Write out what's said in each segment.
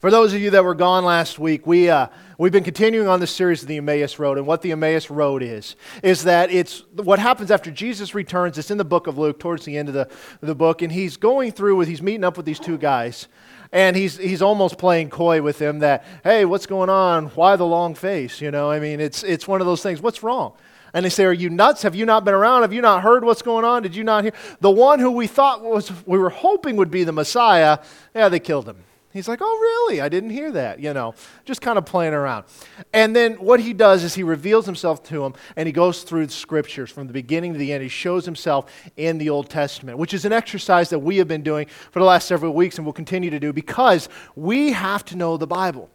For those of you that were gone last week, we, uh, we've been continuing on this series of the Emmaus Road. And what the Emmaus Road is, is that it's what happens after Jesus returns. It's in the book of Luke, towards the end of the, the book. And he's going through with, he's meeting up with these two guys. And he's, he's almost playing coy with them that, hey, what's going on? Why the long face? You know, I mean, it's, it's one of those things. What's wrong? And they say, Are you nuts? Have you not been around? Have you not heard what's going on? Did you not hear? The one who we thought was, we were hoping would be the Messiah, yeah, they killed him. He's like, oh, really? I didn't hear that, you know, just kind of playing around. And then what he does is he reveals himself to him and he goes through the scriptures from the beginning to the end. He shows himself in the Old Testament, which is an exercise that we have been doing for the last several weeks and will continue to do because we have to know the Bible.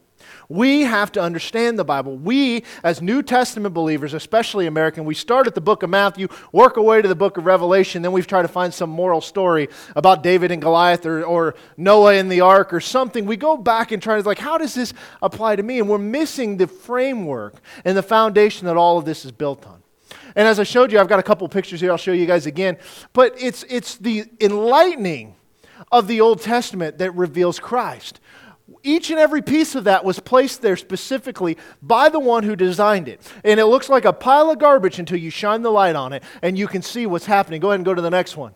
We have to understand the Bible. We, as New Testament believers, especially American, we start at the book of Matthew, work our way to the book of Revelation, then we try to find some moral story about David and Goliath or, or Noah in the ark or something. We go back and try to, like, how does this apply to me? And we're missing the framework and the foundation that all of this is built on. And as I showed you, I've got a couple pictures here. I'll show you guys again. But it's, it's the enlightening of the Old Testament that reveals Christ each and every piece of that was placed there specifically by the one who designed it. And it looks like a pile of garbage until you shine the light on it and you can see what's happening. Go ahead and go to the next one.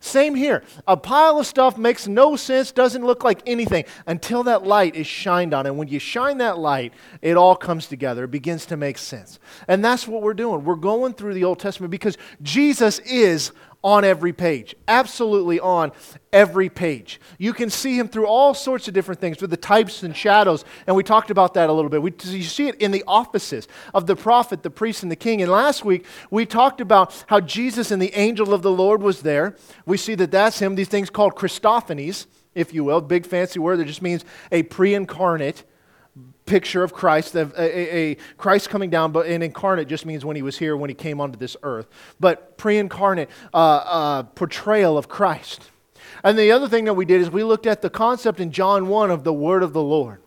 Same here. A pile of stuff makes no sense, doesn't look like anything until that light is shined on. And when you shine that light, it all comes together. It begins to make sense. And that's what we're doing. We're going through the Old Testament because Jesus is on every page, absolutely on every page. You can see him through all sorts of different things, with the types and shadows, and we talked about that a little bit. We, you see it in the offices of the prophet, the priest, and the king. And last week, we talked about how Jesus and the angel of the Lord was there. We see that that's him, these things called Christophanies, if you will, big fancy word that just means a pre incarnate picture of Christ, a, a, a, Christ coming down, but an incarnate just means when he was here, when he came onto this earth. But pre incarnate uh, uh, portrayal of Christ. And the other thing that we did is we looked at the concept in John 1 of the word of the Lord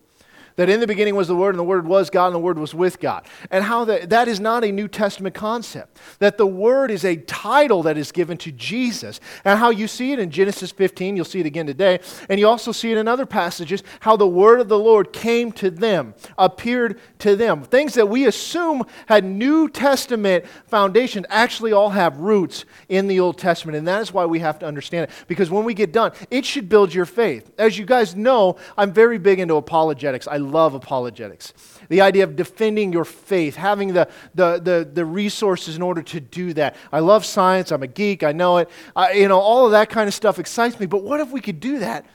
that in the beginning was the Word, and the Word was God, and the Word was with God. And how that, that is not a New Testament concept. That the Word is a title that is given to Jesus. And how you see it in Genesis 15, you'll see it again today. And you also see it in other passages, how the Word of the Lord came to them, appeared to them. Things that we assume had New Testament foundation actually all have roots in the Old Testament. And that is why we have to understand it. Because when we get done, it should build your faith. As you guys know, I'm very big into apologetics. I love apologetics. The idea of defending your faith, having the, the, the, the resources in order to do that. I love science. I'm a geek. I know it. I, you know, all of that kind of stuff excites me. But what if we could do that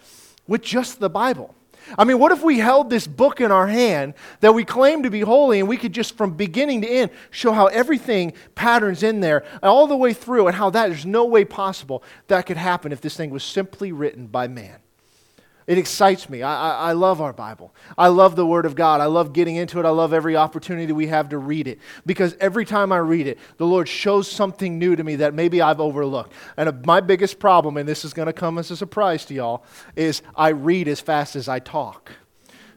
with just the Bible? I mean, what if we held this book in our hand that we claim to be holy and we could just from beginning to end show how everything patterns in there all the way through and how that there's no way possible that could happen if this thing was simply written by man? It excites me. I, I, I, love our Bible. I love the Word of God. I love getting into it. I love every opportunity we have to read it. Because every time I read it, the Lord shows something new to me that maybe I've overlooked. And uh, my biggest problem, and this is going to come as a surprise to y'all, is I read as fast as I talk.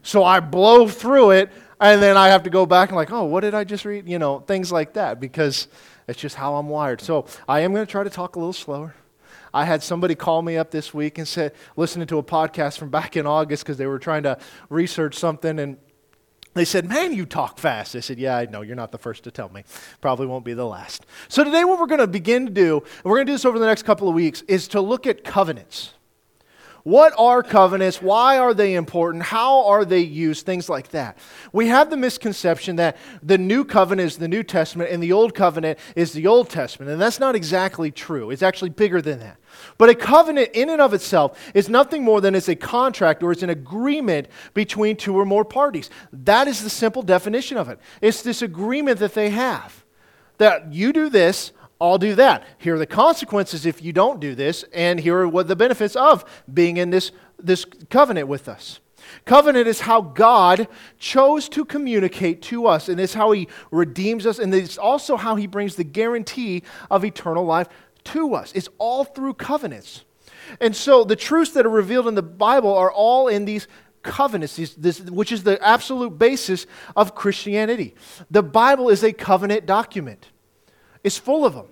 So I blow through it, and then I have to go back and, like, oh, what did I just read? You know, things like that, because it's just how I'm wired. So I am going to try to talk a little slower. I had somebody call me up this week and said, listening to a podcast from back in August because they were trying to research something and they said, Man, you talk fast. I said, Yeah, I know. You're not the first to tell me. Probably won't be the last. So, today, what we're going to begin to do, and we're going to do this over the next couple of weeks, is to look at covenants. What are covenants? Why are they important? How are they used? Things like that. We have the misconception that the new covenant is the New Testament and the old covenant is the Old Testament. And that's not exactly true. It's actually bigger than that. But a covenant in and of itself is nothing more than it's a contract or it's an agreement between two or more parties. That is the simple definition of it. It's this agreement that they have. That you do this, I'll do that. Here are the consequences if you don't do this, and here are what the benefits of being in this, this covenant with us. Covenant is how God chose to communicate to us, and it's how He redeems us, and it's also how He brings the guarantee of eternal life to us. It's all through covenants. And so the truths that are revealed in the Bible are all in these covenants, these, this, which is the absolute basis of Christianity. The Bible is a covenant document is full of them.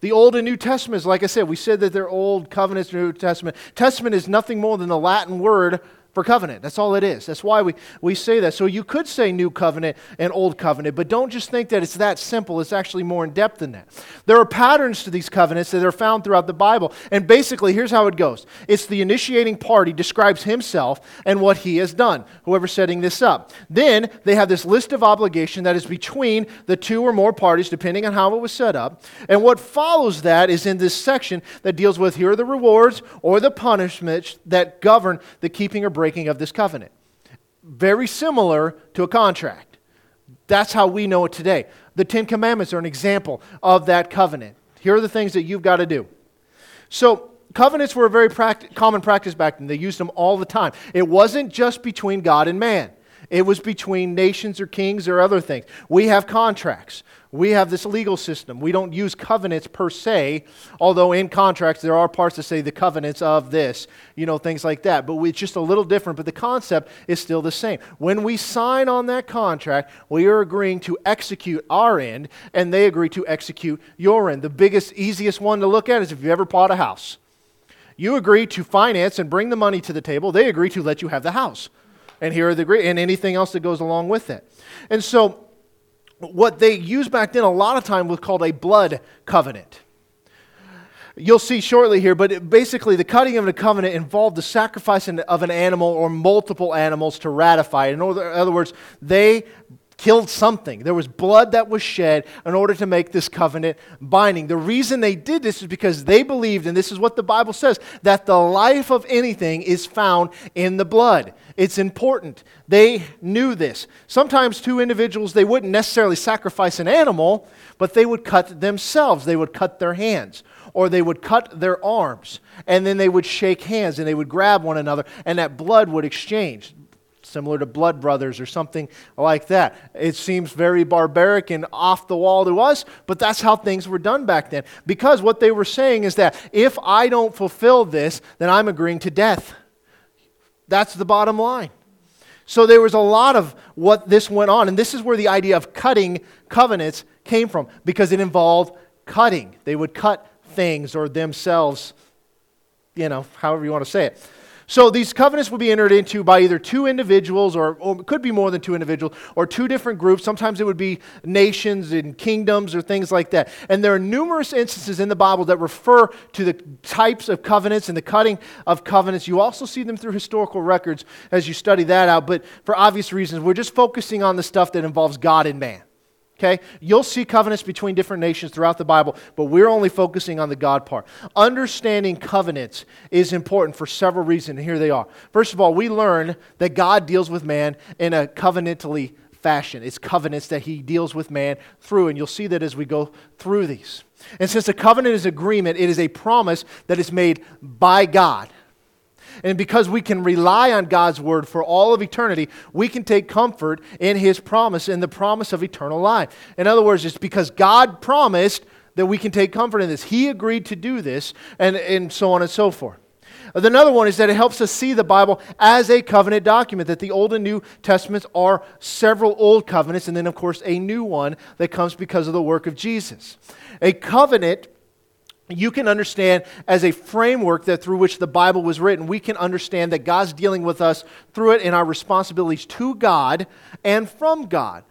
The Old and New Testaments, like I said, we said that they're Old Covenants, New Testament. Testament is nothing more than the Latin word for covenant. That's all it is. That's why we, we say that. So you could say new covenant and old covenant, but don't just think that it's that simple. It's actually more in depth than that. There are patterns to these covenants that are found throughout the Bible. And basically, here's how it goes it's the initiating party describes himself and what he has done, whoever's setting this up. Then they have this list of obligation that is between the two or more parties, depending on how it was set up. And what follows that is in this section that deals with here are the rewards or the punishments that govern the keeping or breaking breaking of this covenant. Very similar to a contract. That's how we know it today. The Ten Commandments are an example of that covenant. Here are the things that you've got to do. So, covenants were a very practi- common practice back then. They used them all the time. It wasn't just between God and man, it was between nations or kings or other things. We have contracts. We have this legal system. We don't use covenants per se, although in contracts there are parts that say the covenants of this, you know, things like that. But it's just a little different, but the concept is still the same. When we sign on that contract, we are agreeing to execute our end, and they agree to execute your end. The biggest, easiest one to look at is if you ever bought a house. You agree to finance and bring the money to the table, they agree to let you have the house. And here are the and anything else that goes along with it. And so what they used back then a lot of time was called a blood covenant. You'll see shortly here, but basically, the cutting of a covenant involved the sacrifice of an animal or multiple animals to ratify it. In other words, they killed something. There was blood that was shed in order to make this covenant binding. The reason they did this is because they believed, and this is what the Bible says, that the life of anything is found in the blood. It's important. They knew this. Sometimes two individuals, they wouldn't necessarily sacrifice an animal, but they would cut themselves. They would cut their hands or they would cut their arms and then they would shake hands and they would grab one another and that blood would exchange similar to Blood Brothers or something like that. It seems very barbaric and off the wall to us, but that's how things were done back then. Because what they were saying is that if I don't fulfill this, then I'm agreeing to death. That's the bottom line. So there was a lot of what this went on, and this is where the idea of cutting covenants came from, because it involved cutting. They would cut things or themselves, you know, however you want to say it. So these covenants would be entered into by either two individuals, or, or, it could be more than two individuals, or two different groups. Sometimes it would be nations and kingdoms or things like that. And there are numerous instances in the Bible that refer to the types of covenants and the cutting of covenants. You also see them through historical records as you study that out. But for obvious reasons, we're just focusing on the stuff that involves God and man. Okay? You'll see covenants between different nations throughout the Bible, but we're only focusing on the God part. Understanding covenants is important for several reasons, and here they are. First of all, we learn that God deals with man in a covenantally fashion. It's covenants that he deals with man through, and you'll see that as we go through these. And since a covenant is agreement, it is a promise that is made by God. And because we can rely on God's word for all of eternity, we can take comfort in his promise, in the promise of eternal life. In other words, it's because God promised that we can take comfort in this. He agreed to do this, and, and so on and so forth. Another one is that it helps us see the Bible as a covenant document, that the Old and New Testaments are several old covenants, and then, of course, a new one that comes because of the work of Jesus. A covenant you can understand as a framework that through which the Bible was written, we can understand that God's dealing with us through it in our responsibilities to God and from God.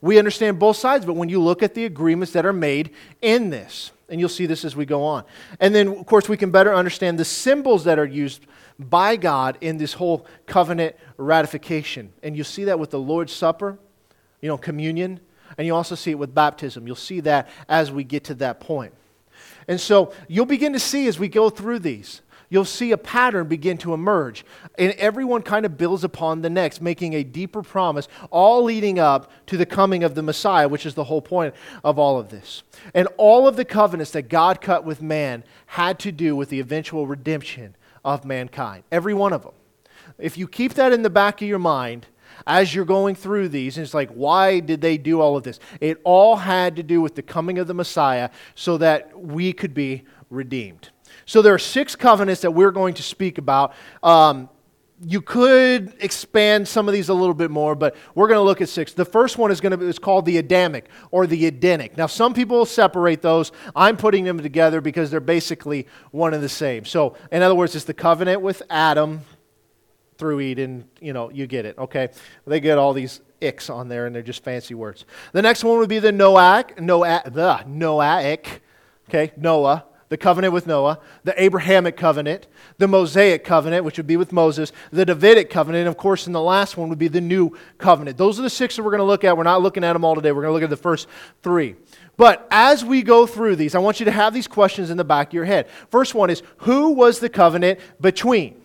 We understand both sides, but when you look at the agreements that are made in this, and you'll see this as we go on. And then, of course, we can better understand the symbols that are used by God in this whole covenant ratification. And you see that with the Lord's Supper, you know, communion and you also see it with baptism. You'll see that as we get to that point. And so you'll begin to see as we go through these, you'll see a pattern begin to emerge. And everyone kind of builds upon the next, making a deeper promise, all leading up to the coming of the Messiah, which is the whole point of all of this. And all of the covenants that God cut with man had to do with the eventual redemption of mankind. Every one of them. If you keep that in the back of your mind, as you're going through these, and it's like, why did they do all of this? It all had to do with the coming of the Messiah so that we could be redeemed. So there are six covenants that we're going to speak about. Um, you could expand some of these a little bit more, but we're going to look at six. The first one is going to be is called the Adamic or the Edenic. Now, some people separate those. I'm putting them together because they're basically one and the same. So, in other words, it's the covenant with Adam, through Eden, you know, you get it, okay? They get all these icks on there and they're just fancy words. The next one would be the Noahic, Noah, the Noahic, okay, Noah, the covenant with Noah, the Abrahamic covenant, the Mosaic covenant, which would be with Moses, the Davidic covenant, and of course, in the last one would be the new covenant. Those are the six that we're going to look at. We're not looking at them all today. We're going to look at the first three. But as we go through these, I want you to have these questions in the back of your head. First one is who was the covenant between?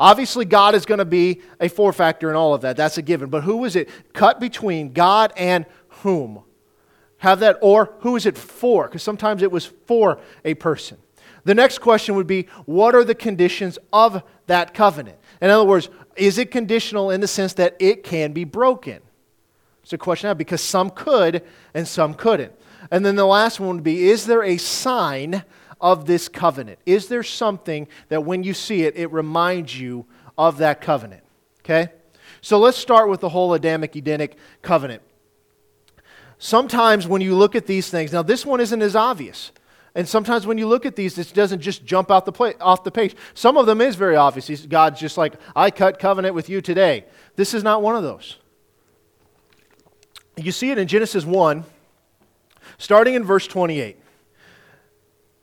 Obviously, God is going to be a four factor in all of that. That's a given. But who was it cut between God and whom? Have that, or who is it for? Because sometimes it was for a person. The next question would be what are the conditions of that covenant? In other words, is it conditional in the sense that it can be broken? It's a question now because some could and some couldn't. And then the last one would be is there a sign of this covenant? Is there something that when you see it, it reminds you of that covenant? Okay? So let's start with the whole Adamic Edenic covenant. Sometimes when you look at these things, now this one isn't as obvious. And sometimes when you look at these, it doesn't just jump out the play, off the page. Some of them is very obvious. God's just like, I cut covenant with you today. This is not one of those. You see it in Genesis 1, starting in verse 28.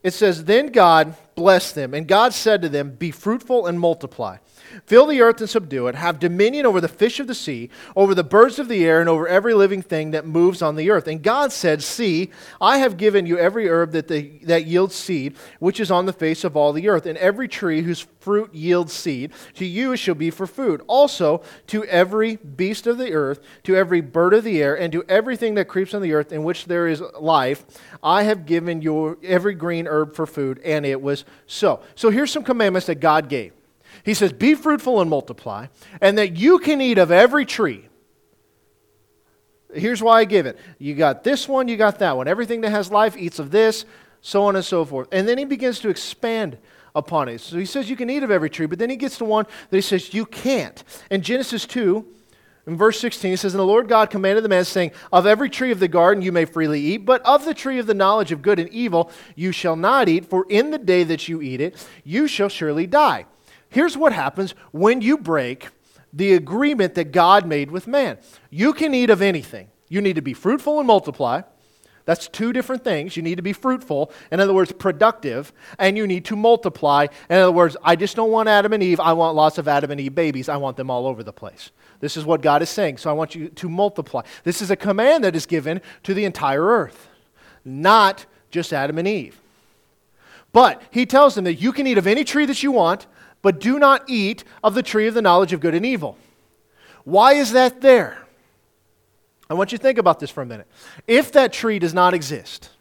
It says, Then God blessed them, and God said to them, Be fruitful and multiply. Fill the earth and subdue it. Have dominion over the fish of the sea, over the birds of the air, and over every living thing that moves on the earth. And God said, See, I have given you every herb that, the, that yields seed, which is on the face of all the earth, and every tree whose fruit yields seed. To you it shall be for food. Also to every beast of the earth, to every bird of the air, and to everything that creeps on the earth in which there is life, I have given you every green herb for food. And it was so. So here's some commandments that God gave. He says, Be fruitful and multiply, and that you can eat of every tree. Here's why I give it. You got this one, you got that one. Everything that has life eats of this, so on and so forth. And then he begins to expand upon it. So he says you can eat of every tree, but then he gets to one that he says you can't. In Genesis 2, in verse 16, he says, And the Lord God commanded the man, saying, Of every tree of the garden you may freely eat, but of the tree of the knowledge of good and evil you shall not eat, for in the day that you eat it, you shall surely die. Here's what happens when you break the agreement that God made with man you can eat of anything. You need to be fruitful and multiply. That's two different things. You need to be fruitful, in other words, productive, and you need to multiply. In other words, I just don't want Adam and Eve. I want lots of Adam and Eve babies. I want them all over the place. This is what God is saying. So I want you to multiply. This is a command that is given to the entire earth, not just Adam and Eve. But he tells them that you can eat of any tree that you want, but do not eat of the tree of the knowledge of good and evil. Why is that there? I want you to think about this for a minute. If that tree does not exist,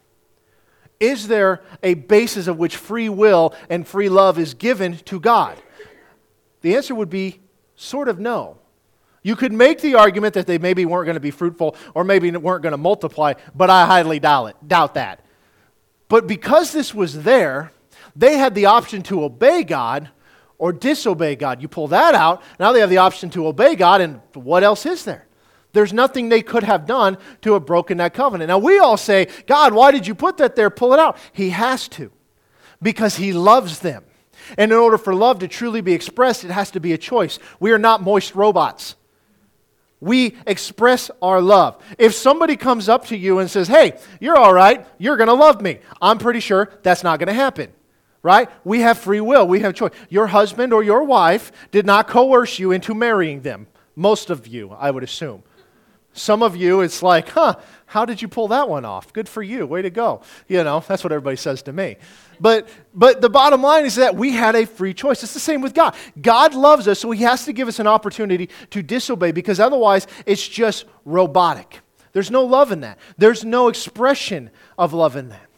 is there a basis of which free will and free love is given to God? The answer would be sort of no. You could make the argument that they maybe weren't going to be fruitful or maybe weren't going to multiply, but I highly doubt, it, doubt that. But because this was there, they had the option to obey God or disobey God. You pull that out, now they have the option to obey God, and what else is there? There's nothing they could have done to have broken that covenant. Now, we all say, God, why did you put that there? Pull it out. He has to, because He loves them. And in order for love to truly be expressed, it has to be a choice. We are not moist robots. We express our love. If somebody comes up to you and says, Hey, you're all right, you're going to love me, I'm pretty sure that's not going to happen right? We have free will, we have choice. Your husband or your wife did not coerce you into marrying them. Most of you, I would assume. Some of you, it's like, huh, how did you pull that one off? Good for you. Way to go. You know, that's what everybody says to me. But, but the bottom line is that we had a free choice. It's the same with God. God loves us, so He has to give us an opportunity to disobey because otherwise it's just robotic. There's no love in that, there's no expression of love in that.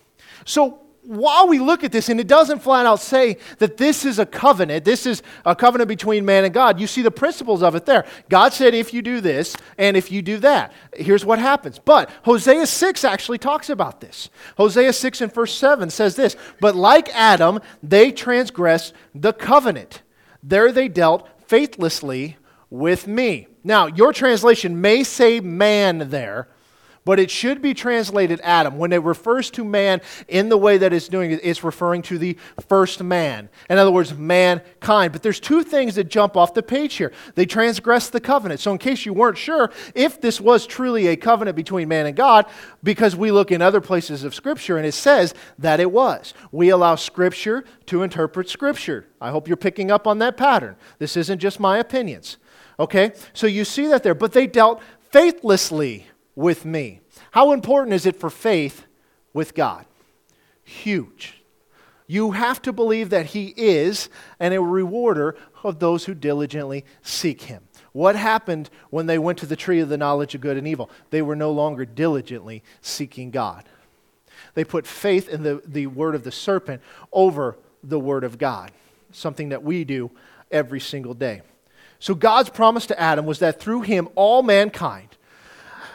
So, while we look at this, and it doesn't flat out say that this is a covenant, this is a covenant between man and God, you see the principles of it there. God said, if you do this and if you do that, here's what happens. But Hosea 6 actually talks about this. Hosea 6 and verse 7 says this But like Adam, they transgressed the covenant. There they dealt faithlessly with me. Now, your translation may say man there but it should be translated Adam. When it refers to man in the way that it's doing it, it's referring to the first man. In other words, mankind. But there's two things that jump off the page here. They transgress the covenant. So, in case you weren't sure if this was truly a covenant between man and God, because we look in other places of Scripture and it says that it was. We allow Scripture to interpret Scripture. I hope you're picking up on that pattern. This isn't just my opinions. Okay? So you see that there. But they dealt faithlessly with me. How important is it for faith with God? Huge. You have to believe that He is and a rewarder of those who diligently seek Him. What happened when they went to the tree of the knowledge of good and evil? They were no longer diligently seeking God. They put faith in the, the word of the serpent over the word of God, something that we do every single day. So God's promise to Adam was that through him, all mankind,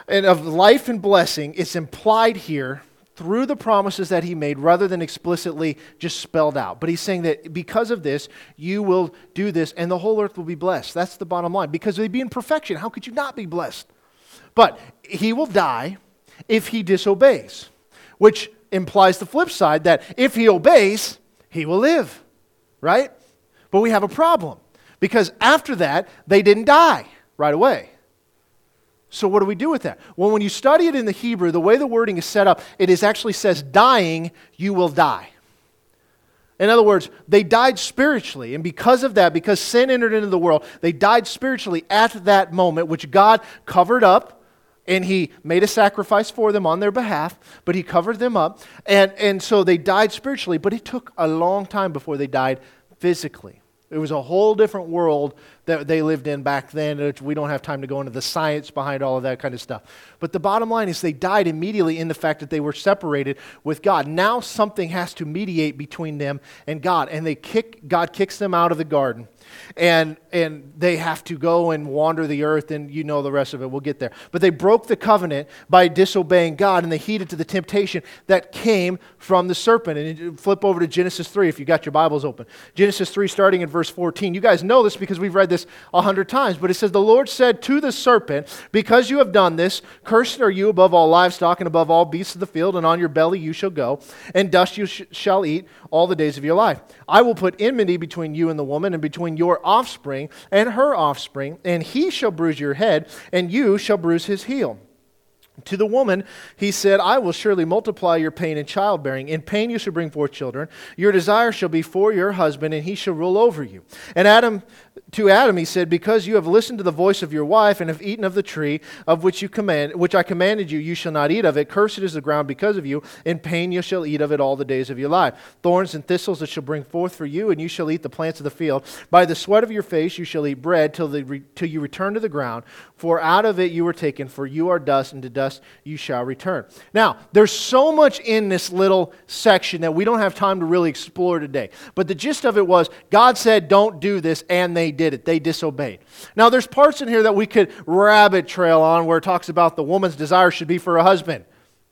and of life and blessing, is implied here through the promises that he made rather than explicitly just spelled out. But he's saying that because of this, you will do this and the whole earth will be blessed. That's the bottom line. Because they'd be in perfection. How could you not be blessed? But he will die if he disobeys, which implies the flip side that if he obeys, he will live, right? But we have a problem because after that, they didn't die right away. So, what do we do with that? Well, when you study it in the Hebrew, the way the wording is set up, it is actually says, dying, you will die. In other words, they died spiritually. And because of that, because sin entered into the world, they died spiritually at that moment, which God covered up. And he made a sacrifice for them on their behalf, but he covered them up. And, and so they died spiritually, but it took a long time before they died physically. It was a whole different world that they lived in back then. We don't have time to go into the science behind all of that kind of stuff. But the bottom line is they died immediately in the fact that they were separated with God. Now something has to mediate between them and God, and they kick God kicks them out of the garden and, and they have to go and wander the earth, and you know the rest of it. We'll get there. But they broke the covenant by disobeying God, and they heeded to the temptation that came from the serpent. And flip over to Genesis 3 if you got your Bibles open. Genesis 3, starting in verse 14. You guys know this because we've read this a hundred times, but it says, The Lord said to the serpent, Because you have done this, cursed are you above all livestock and above all beasts of the field, and on your belly you shall go, and dust you sh- shall eat all the days of your life. I will put enmity between you and the woman, and between your offspring and her offspring, and he shall bruise your head, and you shall bruise his heel. To the woman, he said, I will surely multiply your pain in childbearing. In pain you shall bring forth children. Your desire shall be for your husband, and he shall rule over you. And Adam to Adam he said, Because you have listened to the voice of your wife and have eaten of the tree of which you command, which I commanded you, you shall not eat of it. Cursed is the ground because of you. In pain you shall eat of it all the days of your life. Thorns and thistles it shall bring forth for you, and you shall eat the plants of the field. By the sweat of your face you shall eat bread till, the, till you return to the ground. For out of it you were taken, for you are dust, and to dust you shall return. Now, there's so much in this little section that we don't have time to really explore today. But the gist of it was God said, Don't do this, and they did it. They disobeyed. Now, there's parts in here that we could rabbit trail on where it talks about the woman's desire should be for a husband.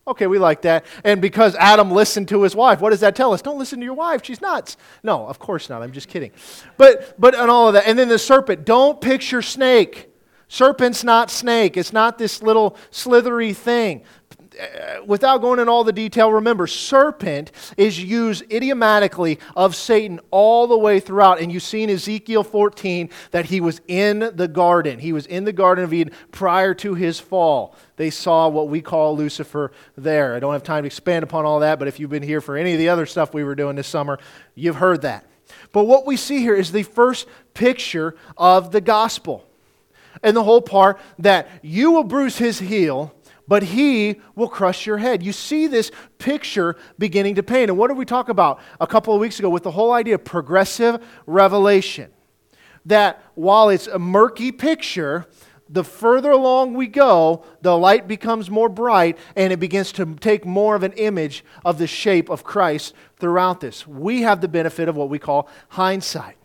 Okay, we like that. And because Adam listened to his wife, what does that tell us? Don't listen to your wife. She's nuts. No, of course not. I'm just kidding. But but and all of that. And then the serpent. Don't picture snake. Serpent's not snake. It's not this little slithery thing. Uh, without going into all the detail, remember, serpent is used idiomatically of Satan all the way throughout. And you see in Ezekiel 14 that he was in the garden. He was in the Garden of Eden prior to his fall. They saw what we call Lucifer there. I don't have time to expand upon all that, but if you've been here for any of the other stuff we were doing this summer, you've heard that. But what we see here is the first picture of the gospel. And the whole part that you will bruise his heel but he will crush your head. You see this picture beginning to paint. And what did we talk about a couple of weeks ago with the whole idea of progressive revelation? That while it's a murky picture, the further along we go, the light becomes more bright and it begins to take more of an image of the shape of Christ throughout this. We have the benefit of what we call hindsight.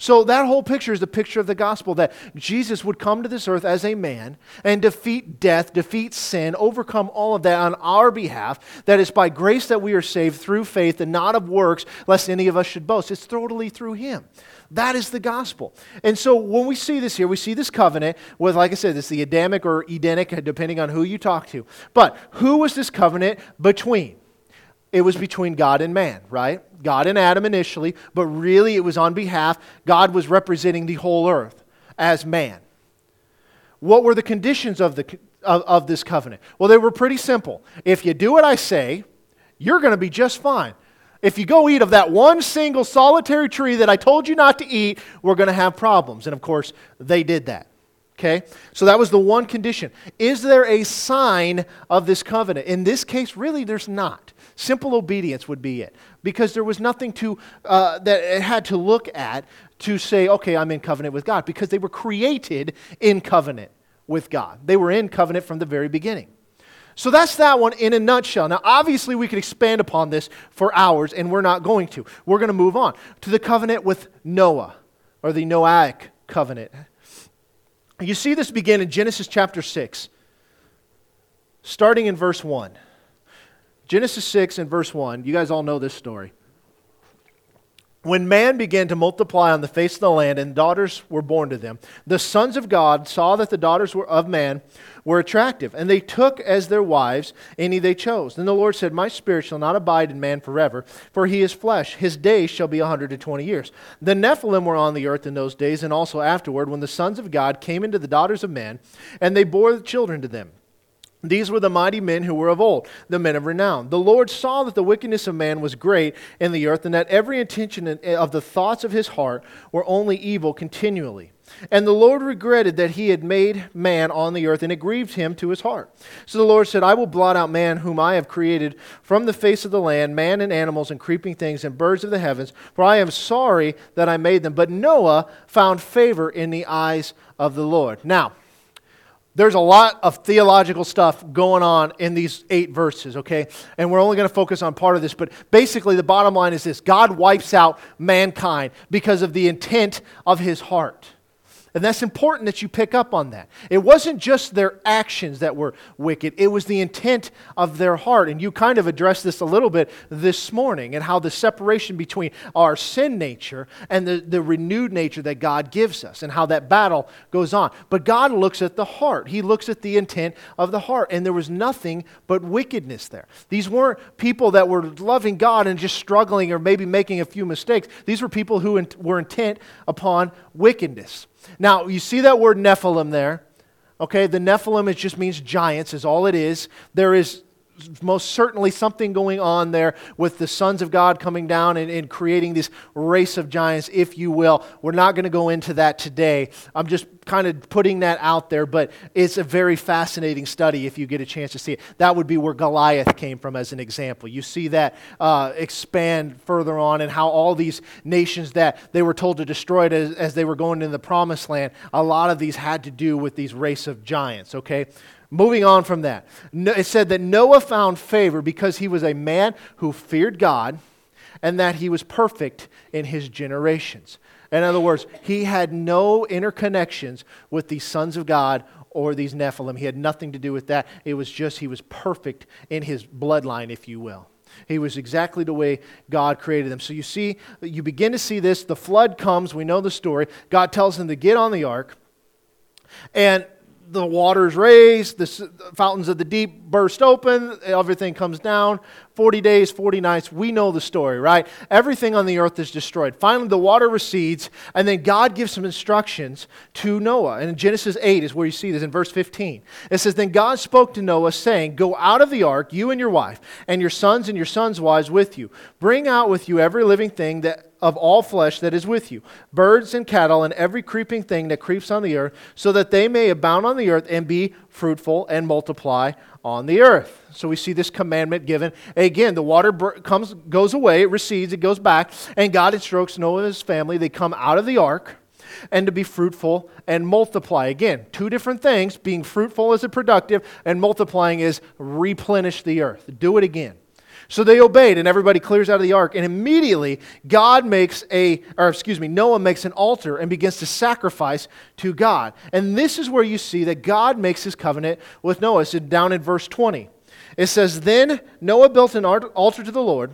So that whole picture is the picture of the gospel that Jesus would come to this earth as a man and defeat death, defeat sin, overcome all of that on our behalf. That it's by grace that we are saved through faith and not of works, lest any of us should boast. It's totally through him. That is the gospel. And so when we see this here, we see this covenant with, like I said, this the Adamic or Edenic, depending on who you talk to. But who was this covenant between? It was between God and man, right? God and Adam initially, but really it was on behalf, God was representing the whole earth as man. What were the conditions of, the, of, of this covenant? Well, they were pretty simple. If you do what I say, you're going to be just fine. If you go eat of that one single solitary tree that I told you not to eat, we're going to have problems. And of course, they did that. Okay? So that was the one condition. Is there a sign of this covenant? In this case, really, there's not. Simple obedience would be it. Because there was nothing to, uh, that it had to look at to say, okay, I'm in covenant with God. Because they were created in covenant with God. They were in covenant from the very beginning. So that's that one in a nutshell. Now, obviously, we could expand upon this for hours, and we're not going to. We're going to move on to the covenant with Noah, or the Noahic covenant. You see this begin in Genesis chapter 6, starting in verse 1. Genesis 6 and verse 1. You guys all know this story. When man began to multiply on the face of the land and daughters were born to them, the sons of God saw that the daughters of man were attractive, and they took as their wives any they chose. Then the Lord said, My spirit shall not abide in man forever, for he is flesh. His days shall be a 120 years. The Nephilim were on the earth in those days, and also afterward, when the sons of God came into the daughters of man, and they bore children to them. These were the mighty men who were of old, the men of renown. The Lord saw that the wickedness of man was great in the earth, and that every intention eh, of the thoughts of his heart were only evil continually. And the Lord regretted that he had made man on the earth, and it grieved him to his heart. So the Lord said, I will blot out man whom I have created from the face of the land, man and animals and creeping things and birds of the heavens, for I am sorry that I made them. But Noah found favor in the eyes of the Lord. Now, there's a lot of theological stuff going on in these eight verses, okay? And we're only going to focus on part of this, but basically the bottom line is this God wipes out mankind because of the intent of his heart. And that's important that you pick up on that. It wasn't just their actions that were wicked, it was the intent of their heart. And you kind of addressed this a little bit this morning and how the separation between our sin nature and the, the renewed nature that God gives us and how that battle goes on. But God looks at the heart, He looks at the intent of the heart. And there was nothing but wickedness there. These weren't people that were loving God and just struggling or maybe making a few mistakes. These were people who were intent upon wickedness. Now, you see that word Nephilim there. Okay, the Nephilim it just means giants, is all it is. There is most certainly something going on there with the sons of God coming down and, and creating this race of giants, if you will. We're not going to go into that today. I'm just kind of putting that out there, but it's a very fascinating study if you get a chance to see it. That would be where Goliath came from as an example. You see that uh, expand further on and how all these nations that they were told to destroy as, as they were going into the promised land, a lot of these had to do with these race of giants, okay? Moving on from that, it said that Noah found favor because he was a man who feared God and that he was perfect in his generations. In other words, he had no interconnections with the sons of God or these Nephilim. He had nothing to do with that. It was just he was perfect in his bloodline, if you will. He was exactly the way God created them. So you see, you begin to see this. The flood comes. We know the story. God tells them to get on the ark. And the waters raised, the fountains of the deep burst open, everything comes down. 40 days, 40 nights. We know the story, right? Everything on the earth is destroyed. Finally, the water recedes, and then God gives some instructions to Noah. And in Genesis 8 is where you see this in verse 15. It says, Then God spoke to Noah, saying, Go out of the ark, you and your wife, and your sons and your sons' wives with you. Bring out with you every living thing that of all flesh that is with you, birds and cattle and every creeping thing that creeps on the earth, so that they may abound on the earth and be fruitful and multiply on the earth. So we see this commandment given. Again, the water comes, goes away, it recedes, it goes back, and God instructs Noah and his family. They come out of the ark and to be fruitful and multiply. Again, two different things. Being fruitful is a productive, and multiplying is replenish the earth. Do it again. So they obeyed, and everybody clears out of the ark. And immediately, God makes a, or excuse me, Noah makes an altar and begins to sacrifice to God. And this is where you see that God makes his covenant with Noah. It's down in verse 20. It says, Then Noah built an altar to the Lord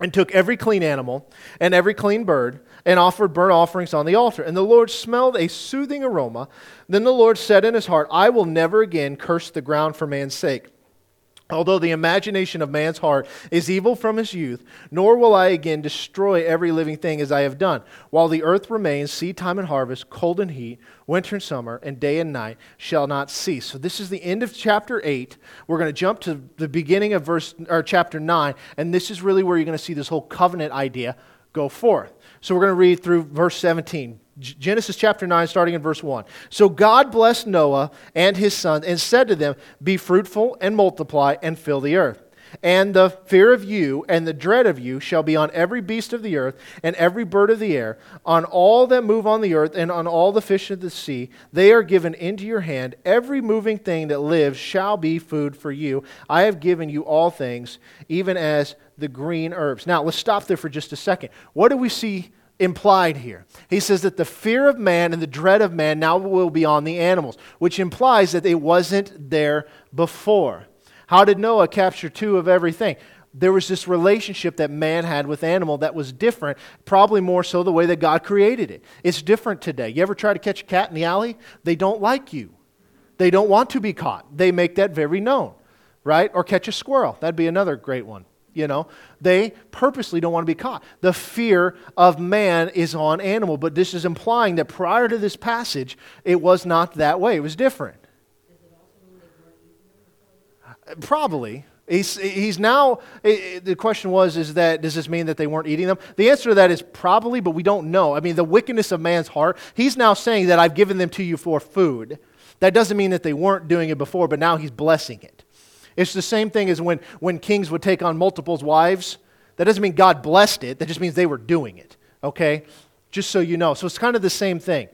and took every clean animal and every clean bird and offered burnt offerings on the altar. And the Lord smelled a soothing aroma. Then the Lord said in his heart, I will never again curse the ground for man's sake. Although the imagination of man's heart is evil from his youth, nor will I again destroy every living thing as I have done. While the earth remains, seed time and harvest, cold and heat, winter and summer, and day and night shall not cease. So this is the end of chapter 8. We're going to jump to the beginning of verse or chapter 9, and this is really where you're going to see this whole covenant idea go forth. So we're going to read through verse 17. Genesis chapter 9, starting in verse 1. So God blessed Noah and his sons and said to them, Be fruitful and multiply and fill the earth. And the fear of you and the dread of you shall be on every beast of the earth and every bird of the air, on all that move on the earth and on all the fish of the sea. They are given into your hand. Every moving thing that lives shall be food for you. I have given you all things, even as the green herbs. Now, let's stop there for just a second. What do we see implied here. He says that the fear of man and the dread of man now will be on the animals, which implies that it wasn't there before. How did Noah capture two of everything? There was this relationship that man had with animal that was different, probably more so the way that God created it. It's different today. You ever try to catch a cat in the alley? They don't like you. They don't want to be caught. They make that very known, right? Or catch a squirrel. That'd be another great one you know they purposely don't want to be caught the fear of man is on animal but this is implying that prior to this passage it was not that way it was different probably He's, he's now, the question was, is that, does this mean that they weren't eating them? The answer to that is probably, but we don't know. I mean, the wickedness of man's heart, he's now saying that I've given them to you for food. That doesn't mean that they weren't doing it before, but now he's blessing it. It's the same thing as when, when kings would take on multiple wives. That doesn't mean God blessed it, that just means they were doing it, okay? Just so you know. So it's kind of the same thing.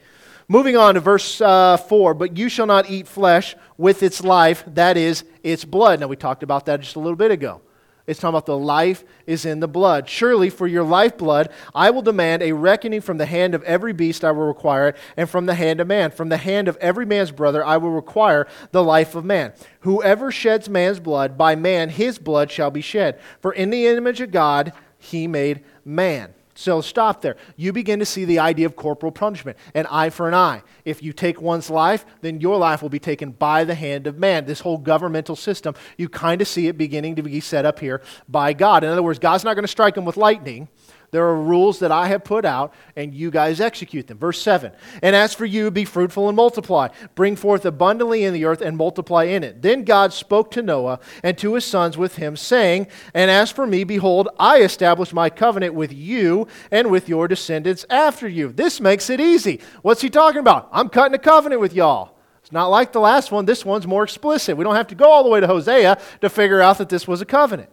Moving on to verse uh, 4 But you shall not eat flesh with its life, that is, its blood. Now, we talked about that just a little bit ago. It's talking about the life is in the blood. Surely for your lifeblood I will demand a reckoning from the hand of every beast I will require it, and from the hand of man. From the hand of every man's brother I will require the life of man. Whoever sheds man's blood, by man his blood shall be shed. For in the image of God he made man. So stop there. You begin to see the idea of corporal punishment, an eye for an eye. If you take one's life, then your life will be taken by the hand of man. This whole governmental system, you kind of see it beginning to be set up here by God. In other words, God's not going to strike him with lightning. There are rules that I have put out, and you guys execute them. Verse 7 And as for you, be fruitful and multiply. Bring forth abundantly in the earth and multiply in it. Then God spoke to Noah and to his sons with him, saying, And as for me, behold, I establish my covenant with you and with your descendants after you. This makes it easy. What's he talking about? I'm cutting a covenant with y'all. It's not like the last one. This one's more explicit. We don't have to go all the way to Hosea to figure out that this was a covenant.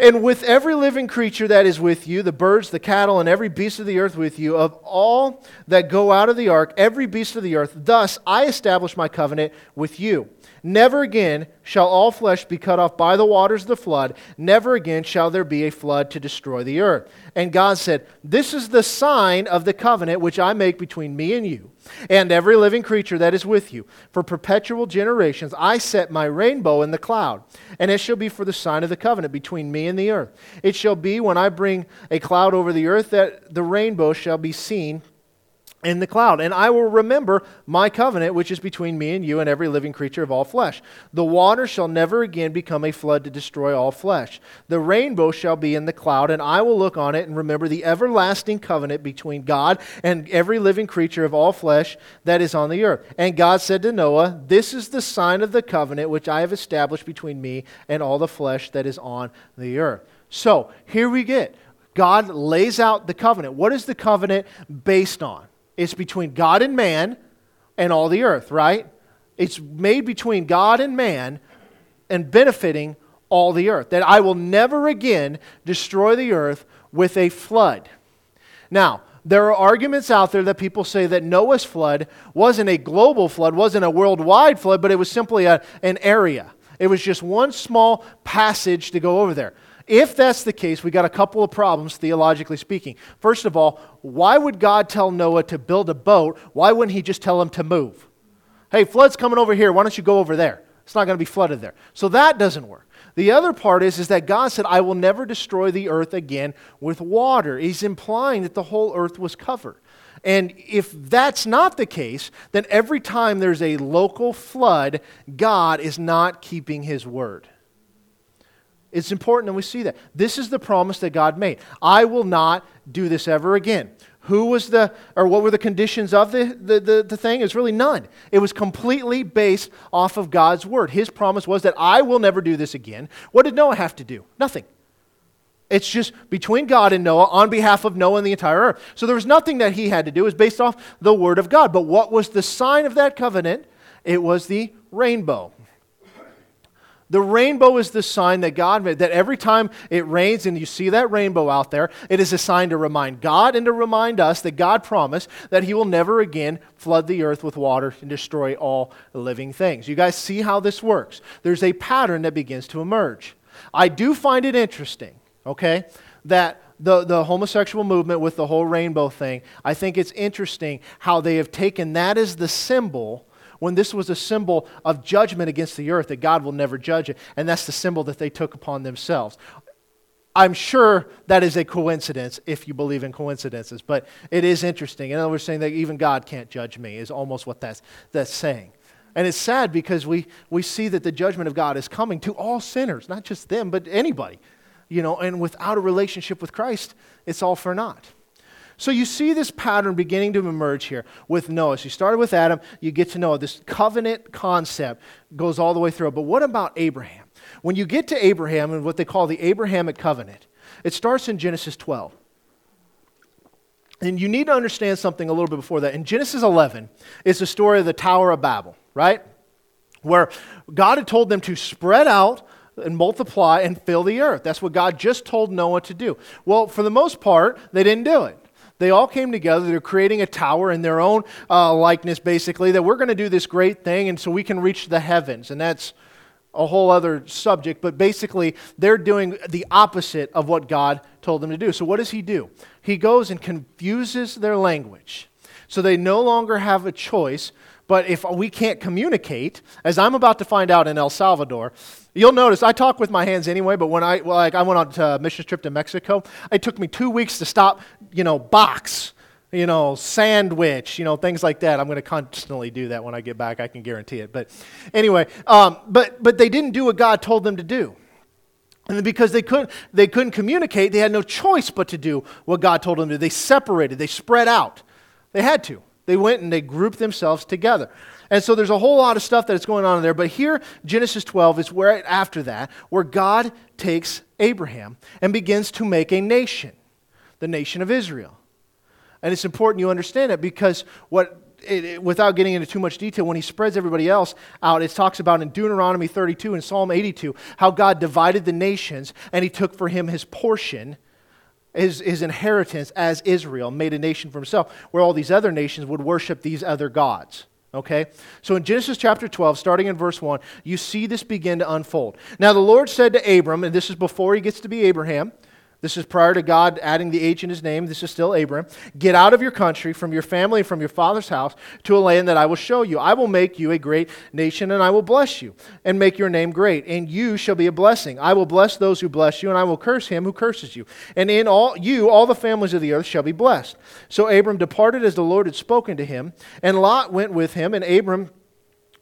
And with every living creature that is with you, the birds, the cattle, and every beast of the earth with you, of all that go out of the ark, every beast of the earth, thus I establish my covenant with you. Never again shall all flesh be cut off by the waters of the flood. Never again shall there be a flood to destroy the earth. And God said, This is the sign of the covenant which I make between me and you, and every living creature that is with you. For perpetual generations I set my rainbow in the cloud, and it shall be for the sign of the covenant between me and the earth. It shall be when I bring a cloud over the earth that the rainbow shall be seen in the cloud. And I will remember my covenant, which is between me and you and every living creature of all flesh. The water shall never again become a flood to destroy all flesh. The rainbow shall be in the cloud, and I will look on it and remember the everlasting covenant between God and every living creature of all flesh that is on the earth. And God said to Noah, This is the sign of the covenant which I have established between me and all the flesh that is on the earth. So here we get. God lays out the covenant. What is the covenant based on? It's between God and man and all the earth, right? It's made between God and man and benefiting all the earth. That I will never again destroy the earth with a flood. Now, there are arguments out there that people say that Noah's flood wasn't a global flood, wasn't a worldwide flood, but it was simply a, an area. It was just one small passage to go over there. If that's the case, we got a couple of problems theologically speaking. First of all, why would God tell Noah to build a boat? Why wouldn't he just tell him to move? Hey, flood's coming over here. Why don't you go over there? It's not going to be flooded there. So that doesn't work. The other part is, is that God said, I will never destroy the earth again with water. He's implying that the whole earth was covered. And if that's not the case, then every time there's a local flood, God is not keeping his word. It's important that we see that. This is the promise that God made. I will not do this ever again. Who was the, or what were the conditions of the, the, the, the thing? It's really none. It was completely based off of God's word. His promise was that I will never do this again. What did Noah have to do? Nothing. It's just between God and Noah on behalf of Noah and the entire earth. So there was nothing that he had to do. It was based off the word of God. But what was the sign of that covenant? It was the rainbow. The rainbow is the sign that God made, that every time it rains and you see that rainbow out there, it is a sign to remind God and to remind us that God promised that He will never again flood the earth with water and destroy all living things. You guys see how this works? There's a pattern that begins to emerge. I do find it interesting, okay, that the, the homosexual movement with the whole rainbow thing, I think it's interesting how they have taken that as the symbol when this was a symbol of judgment against the earth, that God will never judge it. And that's the symbol that they took upon themselves. I'm sure that is a coincidence if you believe in coincidences, but it is interesting. In other words, saying that even God can't judge me is almost what that's, that's saying. And it's sad because we, we see that the judgment of God is coming to all sinners, not just them, but anybody. You know, and without a relationship with Christ, it's all for naught. So you see this pattern beginning to emerge here with Noah. So you started with Adam, you get to Noah. This covenant concept goes all the way through. But what about Abraham? When you get to Abraham and what they call the Abrahamic covenant, it starts in Genesis 12. And you need to understand something a little bit before that. In Genesis 11 is the story of the Tower of Babel, right? Where God had told them to spread out and multiply and fill the earth. That's what God just told Noah to do. Well, for the most part, they didn't do it. They all came together. They're creating a tower in their own uh, likeness, basically, that we're going to do this great thing, and so we can reach the heavens. And that's a whole other subject, but basically, they're doing the opposite of what God told them to do. So, what does He do? He goes and confuses their language. So they no longer have a choice but if we can't communicate, as I'm about to find out in El Salvador, you'll notice I talk with my hands anyway. But when I like I went on a mission trip to Mexico, it took me two weeks to stop, you know, box, you know, sandwich, you know, things like that. I'm going to constantly do that when I get back. I can guarantee it. But anyway, um, but but they didn't do what God told them to do. And because they couldn't, they couldn't communicate, they had no choice but to do what God told them to do. They separated, they spread out. They had to. They went and they grouped themselves together. And so there's a whole lot of stuff that's going on in there. But here, Genesis 12 is where, after that, where God takes Abraham and begins to make a nation, the nation of Israel. And it's important you understand it because what it, it, without getting into too much detail, when he spreads everybody else out, it talks about in Deuteronomy 32 and Psalm 82 how God divided the nations and he took for him his portion his, his inheritance as Israel, made a nation for himself, where all these other nations would worship these other gods. Okay? So in Genesis chapter 12, starting in verse 1, you see this begin to unfold. Now the Lord said to Abram, and this is before he gets to be Abraham, this is prior to God adding the H in his name. This is still Abram. Get out of your country, from your family, from your father's house, to a land that I will show you. I will make you a great nation, and I will bless you, and make your name great, and you shall be a blessing. I will bless those who bless you, and I will curse him who curses you. And in all you, all the families of the earth shall be blessed. So Abram departed as the Lord had spoken to him, and Lot went with him, and Abram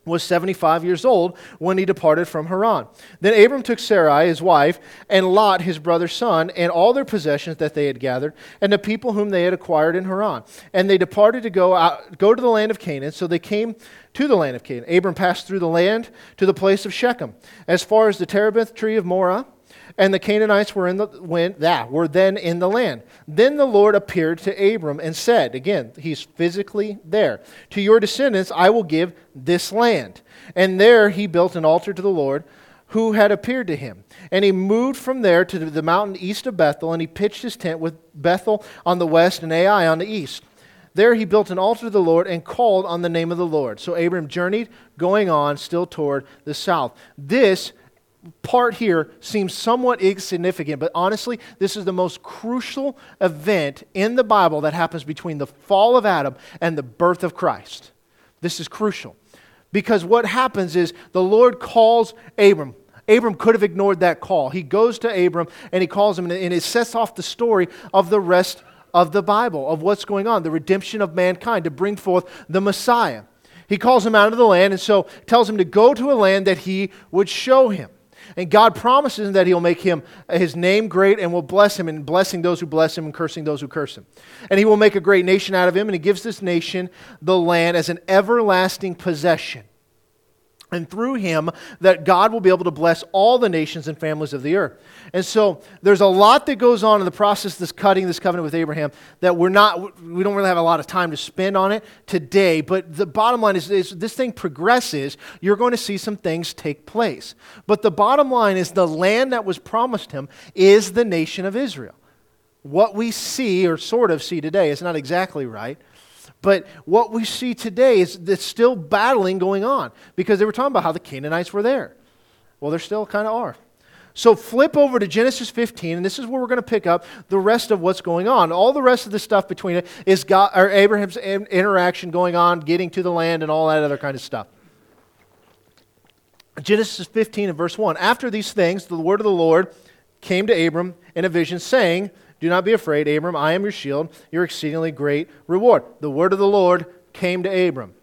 was 75 years old when he departed from Haran. Then Abram took Sarai, his wife, and Lot, his brother's son, and all their possessions that they had gathered, and the people whom they had acquired in Haran. And they departed to go, out, go to the land of Canaan. So they came to the land of Canaan. Abram passed through the land to the place of Shechem, as far as the terebinth tree of Moreh and the Canaanites were in the went that were then in the land. Then the Lord appeared to Abram and said, again, he's physically there. To your descendants I will give this land. And there he built an altar to the Lord who had appeared to him. And he moved from there to the mountain east of Bethel, and he pitched his tent with Bethel on the west and Ai on the east. There he built an altar to the Lord and called on the name of the Lord. So Abram journeyed, going on still toward the south. This part here seems somewhat insignificant, but honestly, this is the most crucial event in the Bible that happens between the fall of Adam and the birth of Christ. This is crucial. Because what happens is the Lord calls Abram, Abram could have ignored that call. He goes to Abram and he calls him, and it sets off the story of the rest of the Bible, of what's going on, the redemption of mankind, to bring forth the Messiah. He calls him out of the land and so tells him to go to a land that he would show him. And God promises that He'll make him his name great and will bless him, and blessing those who bless him and cursing those who curse him. And He will make a great nation out of him, and He gives this nation the land as an everlasting possession and through him that God will be able to bless all the nations and families of the earth. And so there's a lot that goes on in the process of this cutting this covenant with Abraham that we're not we don't really have a lot of time to spend on it today, but the bottom line is, is this thing progresses, you're going to see some things take place. But the bottom line is the land that was promised him is the nation of Israel. What we see or sort of see today is not exactly right but what we see today is there's still battling going on because they were talking about how the Canaanites were there. Well, there still kind of are. So flip over to Genesis 15, and this is where we're going to pick up the rest of what's going on. All the rest of the stuff between it is God, or Abraham's interaction going on, getting to the land, and all that other kind of stuff. Genesis 15 and verse 1. After these things, the word of the Lord came to Abram in a vision, saying, do not be afraid, Abram. I am your shield, your exceedingly great reward. The word of the Lord came to Abram.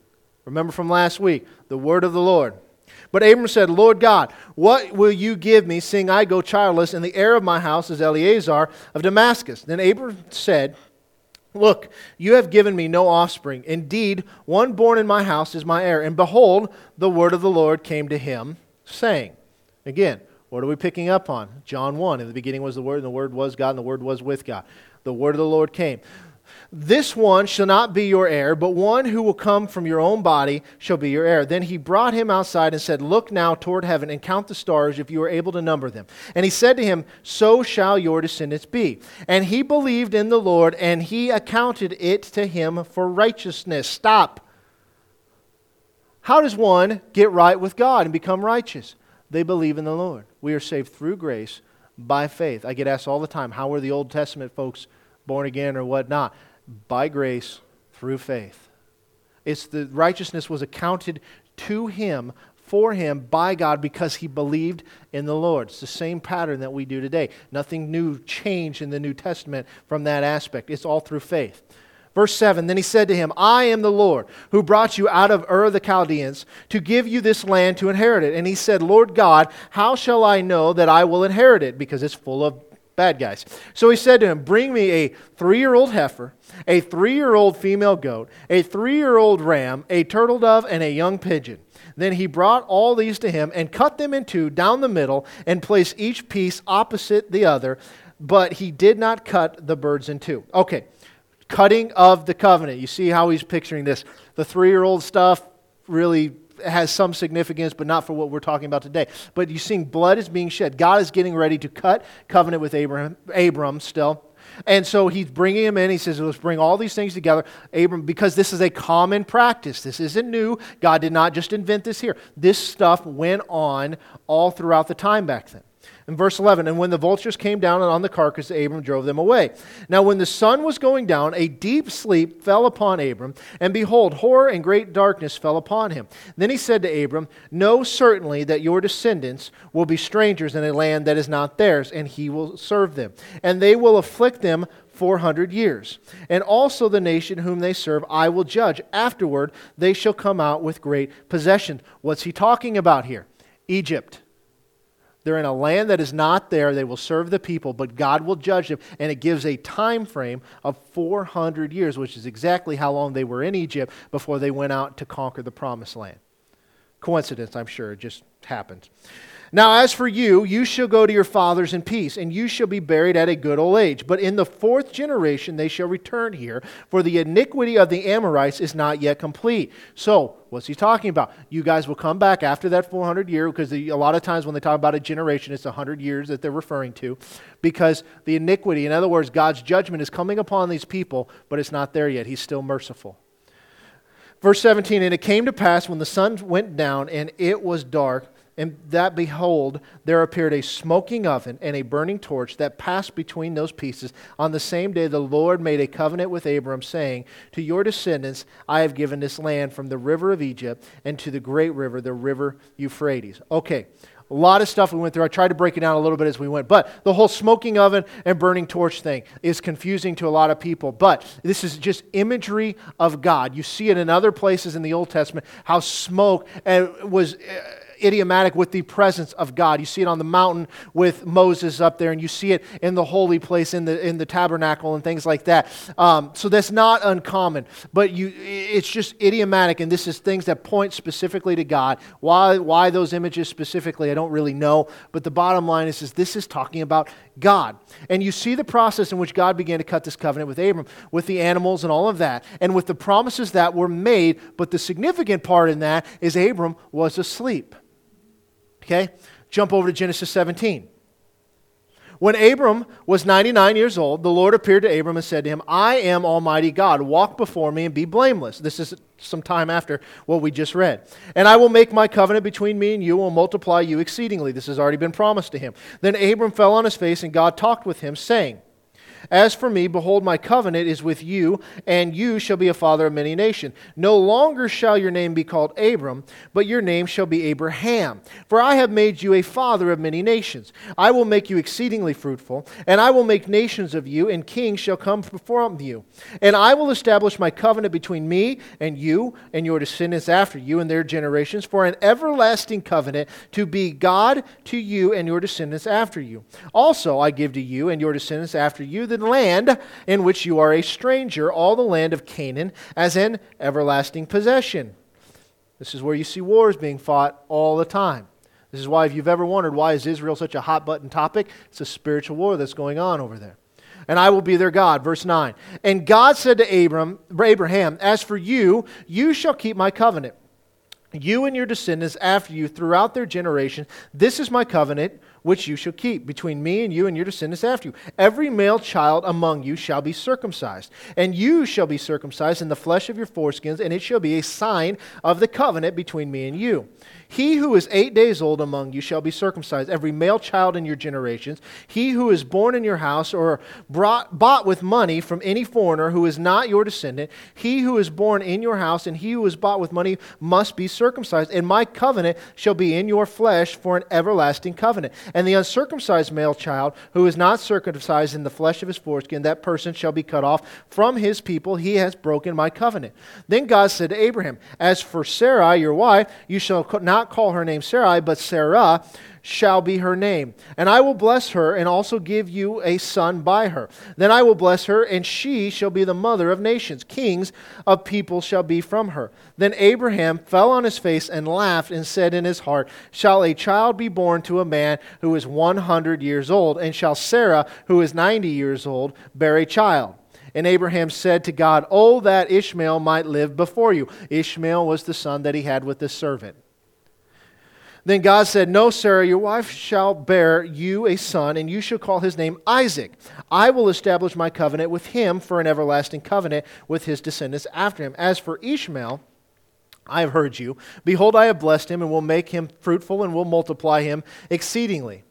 Remember from last week, the word of the Lord. But Abram said, Lord God, what will you give me, seeing I go childless, and the heir of my house is Eliezer of Damascus? Then Abram said, Look, you have given me no offspring. Indeed, one born in my house is my heir. And behold, the word of the Lord came to him, saying, Again, what are we picking up on? John 1. In the beginning was the Word, and the Word was God, and the Word was with God. The Word of the Lord came. This one shall not be your heir, but one who will come from your own body shall be your heir. Then he brought him outside and said, Look now toward heaven and count the stars if you are able to number them. And he said to him, So shall your descendants be. And he believed in the Lord, and he accounted it to him for righteousness. Stop. How does one get right with God and become righteous? They believe in the Lord. We are saved through grace by faith. I get asked all the time, how were the Old Testament folks born again or whatnot? By grace through faith. It's the righteousness was accounted to him for him by God because he believed in the Lord. It's the same pattern that we do today. Nothing new changed in the New Testament from that aspect. It's all through faith. Verse 7 Then he said to him, I am the Lord who brought you out of Ur of the Chaldeans to give you this land to inherit it. And he said, Lord God, how shall I know that I will inherit it? Because it's full of bad guys. So he said to him, Bring me a three year old heifer, a three year old female goat, a three year old ram, a turtle dove, and a young pigeon. Then he brought all these to him and cut them in two down the middle and placed each piece opposite the other, but he did not cut the birds in two. Okay cutting of the covenant. You see how he's picturing this. The three year old stuff really has some significance, but not for what we're talking about today. But you're seeing blood is being shed. God is getting ready to cut covenant with Abraham, Abram still. And so he's bringing him in. He says, let's bring all these things together. Abram, because this is a common practice. This isn't new. God did not just invent this here. This stuff went on all throughout the time back then. In verse 11, and when the vultures came down on the carcass, Abram drove them away. Now, when the sun was going down, a deep sleep fell upon Abram, and behold, horror and great darkness fell upon him. Then he said to Abram, Know certainly that your descendants will be strangers in a land that is not theirs, and he will serve them. And they will afflict them 400 years. And also the nation whom they serve I will judge. Afterward, they shall come out with great possession. What's he talking about here? Egypt. They're in a land that is not there. They will serve the people, but God will judge them. And it gives a time frame of 400 years, which is exactly how long they were in Egypt before they went out to conquer the promised land. Coincidence, I'm sure. It just happened. Now, as for you, you shall go to your fathers in peace, and you shall be buried at a good old age. But in the fourth generation they shall return here, for the iniquity of the Amorites is not yet complete. So, what's he talking about? You guys will come back after that 400 year, because the, a lot of times when they talk about a generation, it's 100 years that they're referring to, because the iniquity, in other words, God's judgment is coming upon these people, but it's not there yet. He's still merciful. Verse 17, and it came to pass when the sun went down and it was dark and that behold, there appeared a smoking oven and a burning torch that passed between those pieces. On the same day, the Lord made a covenant with Abram, saying, To your descendants I have given this land from the river of Egypt and to the great river, the river Euphrates. Okay, A lot of stuff we went through. I tried to break it down a little bit as we went. But the whole smoking oven and burning torch thing is confusing to a lot of people. But this is just imagery of God. You see it in other places in the Old Testament how smoke uh, was. Idiomatic with the presence of God. You see it on the mountain with Moses up there, and you see it in the holy place in the, in the tabernacle and things like that. Um, so that's not uncommon, but you, it's just idiomatic, and this is things that point specifically to God. Why, why those images specifically, I don't really know, but the bottom line is, is this is talking about God. And you see the process in which God began to cut this covenant with Abram, with the animals and all of that, and with the promises that were made. But the significant part in that is Abram was asleep. Okay? Jump over to Genesis 17. When Abram was 99 years old, the Lord appeared to Abram and said to him, I am Almighty God. Walk before me and be blameless. This is some time after what we just read. And I will make my covenant between me and you and will multiply you exceedingly. This has already been promised to him. Then Abram fell on his face, and God talked with him, saying, as for me, behold, my covenant is with you, and you shall be a father of many nations. No longer shall your name be called Abram, but your name shall be Abraham. For I have made you a father of many nations. I will make you exceedingly fruitful, and I will make nations of you, and kings shall come from you. And I will establish my covenant between me and you and your descendants after you and their generations for an everlasting covenant to be God to you and your descendants after you. Also, I give to you and your descendants after you the land in which you are a stranger, all the land of Canaan, as an everlasting possession. This is where you see wars being fought all the time. This is why, if you've ever wondered why is Israel such a hot button topic, it's a spiritual war that's going on over there. And I will be their God. Verse 9. And God said to Abram, Abraham, As for you, you shall keep my covenant. You and your descendants after you throughout their generations. This is my covenant which you shall keep between me and you and your descendants after you. Every male child among you shall be circumcised, and you shall be circumcised in the flesh of your foreskins, and it shall be a sign of the covenant between me and you. He who is eight days old among you shall be circumcised, every male child in your generations. He who is born in your house or brought, bought with money from any foreigner who is not your descendant, he who is born in your house and he who is bought with money must be circumcised. And my covenant shall be in your flesh for an everlasting covenant. And the uncircumcised male child who is not circumcised in the flesh of his foreskin, that person shall be cut off from his people. He has broken my covenant. Then God said to Abraham, As for Sarai, your wife, you shall not not call her name Sarai, but Sarah shall be her name. And I will bless her and also give you a son by her. Then I will bless her, and she shall be the mother of nations. Kings of people shall be from her. Then Abraham fell on his face and laughed and said in his heart, Shall a child be born to a man who is 100 years old? And shall Sarah, who is 90 years old, bear a child? And Abraham said to God, Oh, that Ishmael might live before you. Ishmael was the son that he had with the servant. Then God said, No, Sarah, your wife shall bear you a son, and you shall call his name Isaac. I will establish my covenant with him for an everlasting covenant with his descendants after him. As for Ishmael, I have heard you. Behold, I have blessed him, and will make him fruitful, and will multiply him exceedingly.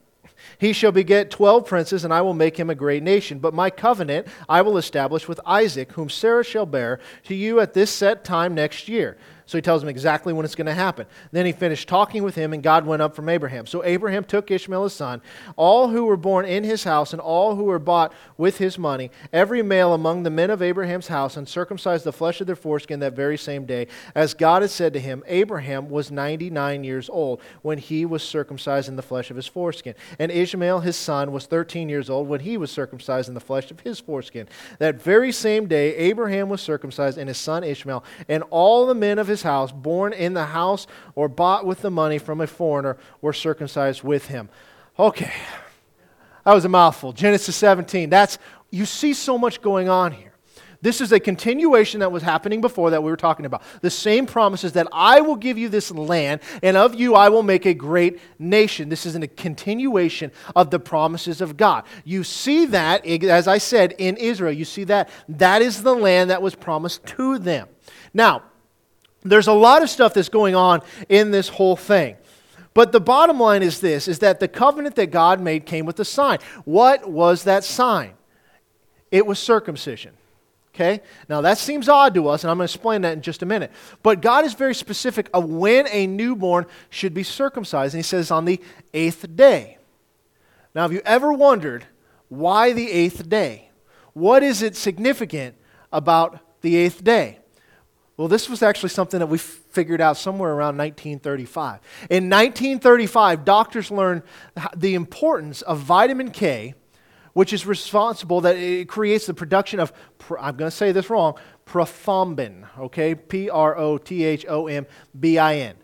He shall beget twelve princes, and I will make him a great nation. But my covenant I will establish with Isaac, whom Sarah shall bear to you at this set time next year. So he tells him exactly when it's going to happen. Then he finished talking with him, and God went up from Abraham. So Abraham took Ishmael his son, all who were born in his house, and all who were bought with his money, every male among the men of Abraham's house, and circumcised the flesh of their foreskin that very same day. As God had said to him, Abraham was 99 years old when he was circumcised in the flesh of his foreskin. And Ishmael his son was 13 years old when he was circumcised in the flesh of his foreskin. That very same day, Abraham was circumcised, and his son Ishmael, and all the men of his his house, born in the house or bought with the money from a foreigner, were circumcised with him. Okay, that was a mouthful. Genesis 17. That's you see so much going on here. This is a continuation that was happening before that we were talking about. The same promises that I will give you this land, and of you I will make a great nation. This is a continuation of the promises of God. You see that, as I said, in Israel. You see that that is the land that was promised to them. Now, there's a lot of stuff that's going on in this whole thing. But the bottom line is this is that the covenant that God made came with a sign. What was that sign? It was circumcision. Okay? Now that seems odd to us, and I'm going to explain that in just a minute. But God is very specific of when a newborn should be circumcised, and He says on the eighth day. Now, have you ever wondered why the eighth day? What is it significant about the eighth day? Well, this was actually something that we figured out somewhere around 1935. In 1935, doctors learned the importance of vitamin K which is responsible that it creates the production of, I'm going to say this wrong, prothrombin, okay? P R O T H O M B I N.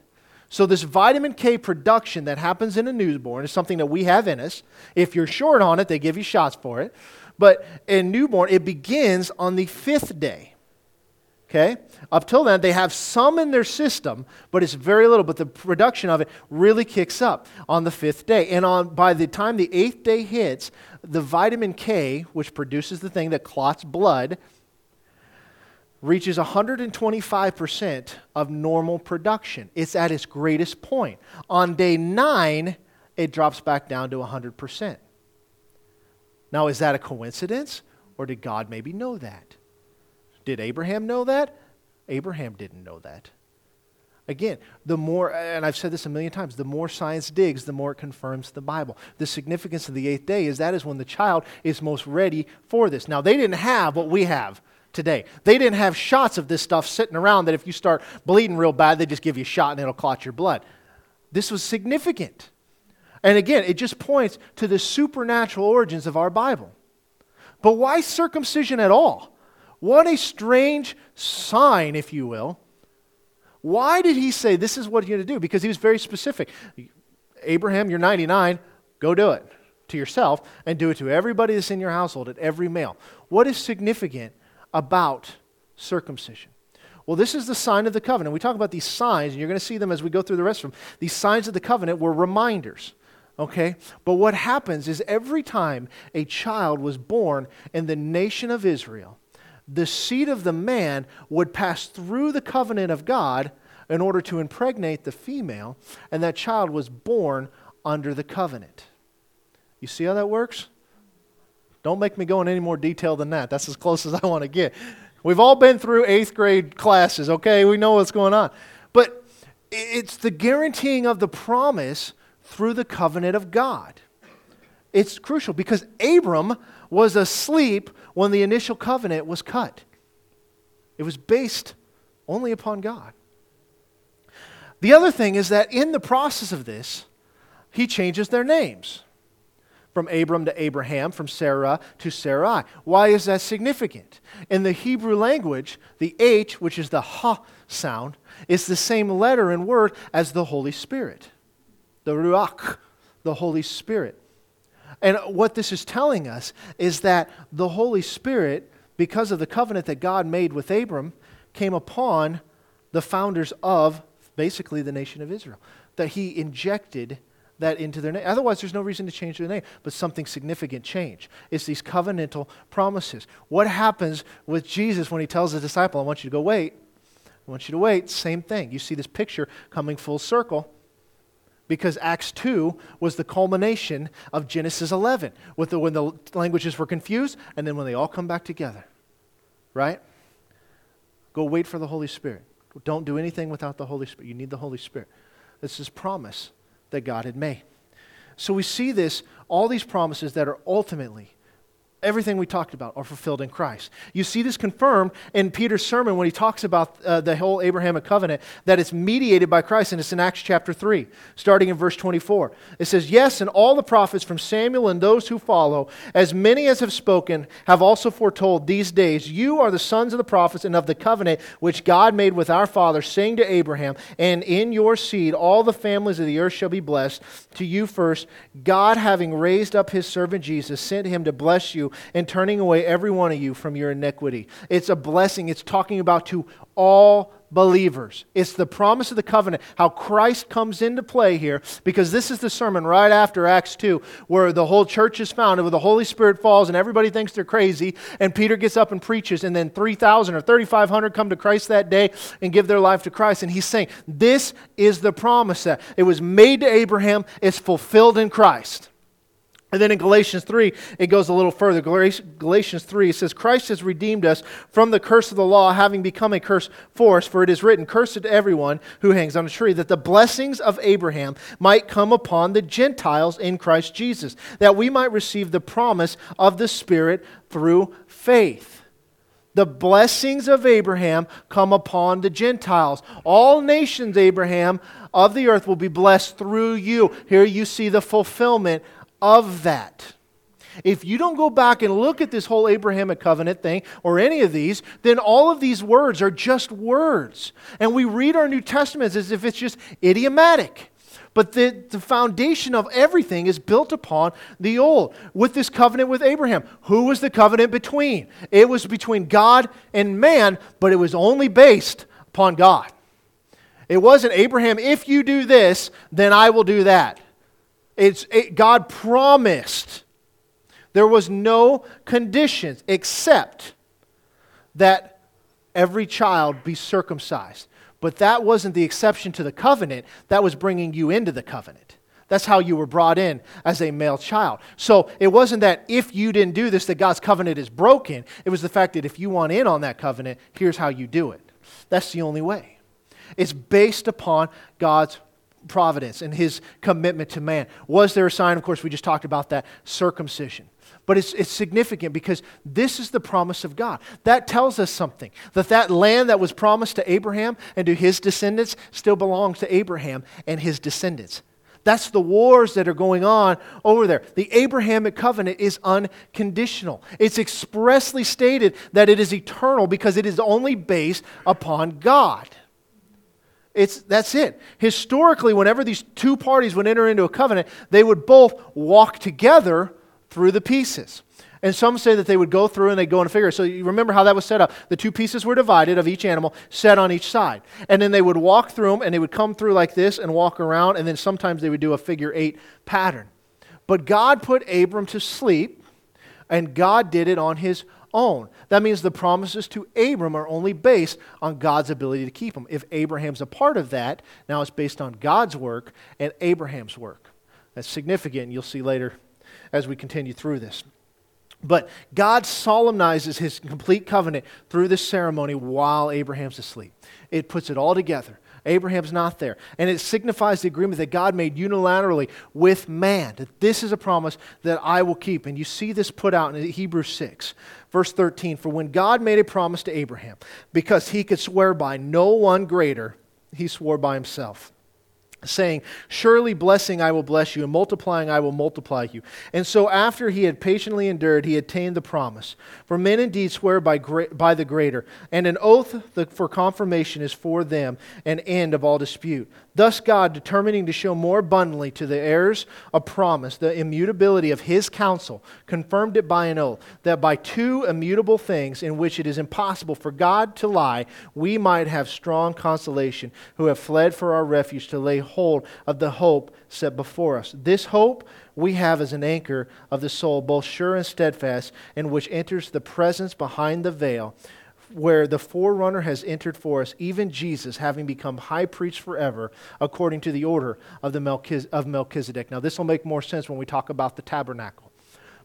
So, this vitamin K production that happens in a newborn is something that we have in us. If you're short on it, they give you shots for it. But in newborn, it begins on the fifth day. Okay? Up till then, they have some in their system, but it's very little. But the production of it really kicks up on the fifth day. And on, by the time the eighth day hits, the vitamin K, which produces the thing that clots blood, reaches 125% of normal production. It's at its greatest point. On day nine, it drops back down to 100%. Now, is that a coincidence? Or did God maybe know that? Did Abraham know that? Abraham didn't know that. Again, the more, and I've said this a million times, the more science digs, the more it confirms the Bible. The significance of the eighth day is that is when the child is most ready for this. Now, they didn't have what we have today. They didn't have shots of this stuff sitting around that if you start bleeding real bad, they just give you a shot and it'll clot your blood. This was significant. And again, it just points to the supernatural origins of our Bible. But why circumcision at all? What a strange sign, if you will. Why did he say this is what you're going to do? Because he was very specific. Abraham, you're 99, go do it to yourself and do it to everybody that's in your household, at every male. What is significant about circumcision? Well, this is the sign of the covenant. We talk about these signs, and you're going to see them as we go through the rest of them. These signs of the covenant were reminders. Okay? But what happens is every time a child was born in the nation of Israel, the seed of the man would pass through the covenant of God in order to impregnate the female, and that child was born under the covenant. You see how that works? Don't make me go in any more detail than that. That's as close as I want to get. We've all been through eighth grade classes, okay? We know what's going on. But it's the guaranteeing of the promise through the covenant of God. It's crucial because Abram was asleep when the initial covenant was cut. It was based only upon God. The other thing is that in the process of this, he changes their names from Abram to Abraham, from Sarah to Sarai. Why is that significant? In the Hebrew language, the H, which is the ha sound, is the same letter and word as the Holy Spirit, the Ruach, the Holy Spirit. And what this is telling us is that the Holy Spirit, because of the covenant that God made with Abram, came upon the founders of basically the nation of Israel. That he injected that into their name. Otherwise, there's no reason to change their name, but something significant change. It's these covenantal promises. What happens with Jesus when he tells the disciple, I want you to go wait? I want you to wait. Same thing. You see this picture coming full circle because Acts 2 was the culmination of Genesis 11, with the, when the languages were confused and then when they all come back together. Right? Go wait for the Holy Spirit. Don't do anything without the Holy Spirit. You need the Holy Spirit. This is promise that God had made. So we see this, all these promises that are ultimately everything we talked about are fulfilled in Christ. You see this confirmed in Peter's sermon when he talks about uh, the whole Abrahamic covenant, that it's mediated by Christ, and it's in Acts chapter 3, starting in verse 24. It says, Yes, and all the prophets from Samuel and those who follow, as many as have spoken, have also foretold these days, You are the sons of the prophets and of the covenant which God made with our father, saying to Abraham, And in your seed all the families of the earth shall be blessed. To you first, God, having raised up his servant Jesus, sent him to bless you and turning away every one of you from your iniquity. It's a blessing. It's talking about to all believers. It's the promise of the covenant, how Christ comes into play here, because this is the sermon right after Acts 2, where the whole church is founded, where the Holy Spirit falls and everybody thinks they're crazy, and Peter gets up and preaches, and then 3,000 or 3,500 come to Christ that day and give their life to Christ. And he's saying, This is the promise that it was made to Abraham, it's fulfilled in Christ. And then in Galatians 3, it goes a little further. Galatians 3 it says, Christ has redeemed us from the curse of the law, having become a curse for us. For it is written, Cursed to everyone who hangs on a tree, that the blessings of Abraham might come upon the Gentiles in Christ Jesus, that we might receive the promise of the Spirit through faith. The blessings of Abraham come upon the Gentiles. All nations, Abraham, of the earth will be blessed through you. Here you see the fulfillment of that. If you don't go back and look at this whole Abrahamic covenant thing or any of these, then all of these words are just words. And we read our New Testaments as if it's just idiomatic. But the, the foundation of everything is built upon the old. With this covenant with Abraham, who was the covenant between? It was between God and man, but it was only based upon God. It wasn't Abraham, if you do this, then I will do that. It's, it, God promised. There was no conditions except that every child be circumcised. But that wasn't the exception to the covenant, that was bringing you into the covenant. That's how you were brought in as a male child. So it wasn't that if you didn't do this, that God's covenant is broken. It was the fact that if you want in on that covenant, here's how you do it. That's the only way. It's based upon God's providence and his commitment to man. Was there a sign? Of course, we just talked about that circumcision. But it's, it's significant because this is the promise of God. That tells us something that that land that was promised to Abraham and to his descendants still belongs to Abraham and his descendants. That's the wars that are going on over there. The Abrahamic covenant is unconditional. It's expressly stated that it is eternal because it is only based upon God. It's, that's it. Historically, whenever these two parties would enter into a covenant, they would both walk together through the pieces. And some say that they would go through and they'd go in a figure. So you remember how that was set up. The two pieces were divided of each animal, set on each side. And then they would walk through them and they would come through like this and walk around. And then sometimes they would do a figure eight pattern. But God put Abram to sleep, and God did it on his own. That means the promises to Abram are only based on God's ability to keep them. If Abraham's a part of that, now it's based on God's work and Abraham's work. That's significant, you'll see later as we continue through this. But God solemnizes his complete covenant through this ceremony while Abraham's asleep. It puts it all together. Abraham's not there. And it signifies the agreement that God made unilaterally with man, that this is a promise that I will keep. And you see this put out in Hebrews 6, verse 13. For when God made a promise to Abraham, because he could swear by no one greater, he swore by himself saying, Surely blessing I will bless you, and multiplying I will multiply you. And so after he had patiently endured, he attained the promise. For men indeed swear by, by the greater, and an oath for confirmation is for them an end of all dispute. Thus, God, determining to show more abundantly to the heirs a promise the immutability of his counsel, confirmed it by an oath, that by two immutable things in which it is impossible for God to lie, we might have strong consolation, who have fled for our refuge to lay hold of the hope set before us. This hope we have as an anchor of the soul, both sure and steadfast, in which enters the presence behind the veil where the forerunner has entered for us, even Jesus, having become high priest forever, according to the order of, the Melchiz- of Melchizedek. Now, this will make more sense when we talk about the tabernacle.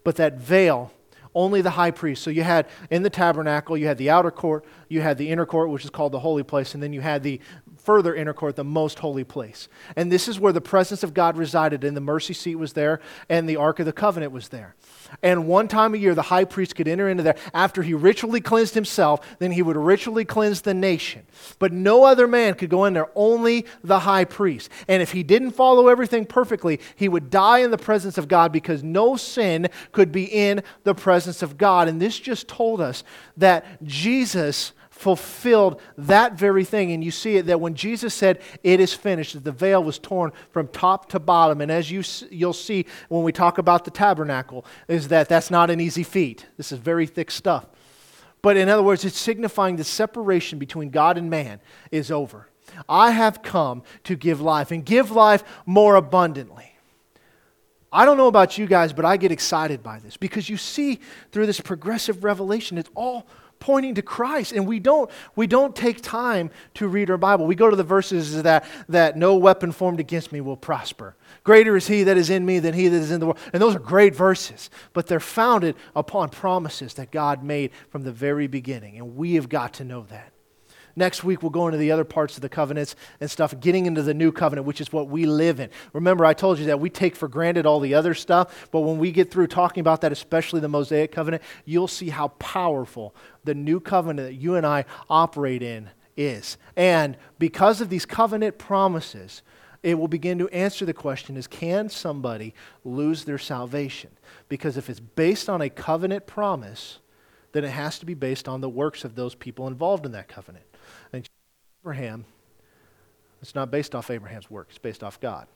But that veil, only the high priest. So you had in the tabernacle, you had the outer court, you had the inner court, which is called the holy place, and then you had the further inner court, the most holy place. And this is where the presence of God resided, and the mercy seat was there, and the Ark of the Covenant was there. And one time a year, the high priest could enter into there. After he ritually cleansed himself, then he would ritually cleanse the nation. But no other man could go in there, only the high priest. And if he didn't follow everything perfectly, he would die in the presence of God because no sin could be in the presence of God. And this just told us that Jesus fulfilled that very thing. And you see it that when Jesus said, It is finished, that the veil was torn from top to bottom. And as you, you'll see when we talk about the tabernacle, is that that's not an easy feat. This is very thick stuff. But in other words, it's signifying the separation between God and man is over. I have come to give life and give life more abundantly. I don't know about you guys, but I get excited by this because you see through this progressive revelation, it's all pointing to Christ. And we don't, we don't take time to read our Bible. We go to the verses that, that no weapon formed against me will prosper. Greater is he that is in me than he that is in the world. And those are great verses, but they're founded upon promises that God made from the very beginning. And we have got to know that. Next week, we'll go into the other parts of the covenants and stuff, getting into the new covenant, which is what we live in. Remember, I told you that we take for granted all the other stuff, but when we get through talking about that, especially the Mosaic covenant, you'll see how powerful the new covenant that you and I operate in is. And because of these covenant promises, it will begin to answer the question is can somebody lose their salvation? Because if it's based on a covenant promise, then it has to be based on the works of those people involved in that covenant. Abraham, it's not based off Abraham's work, it's based off God.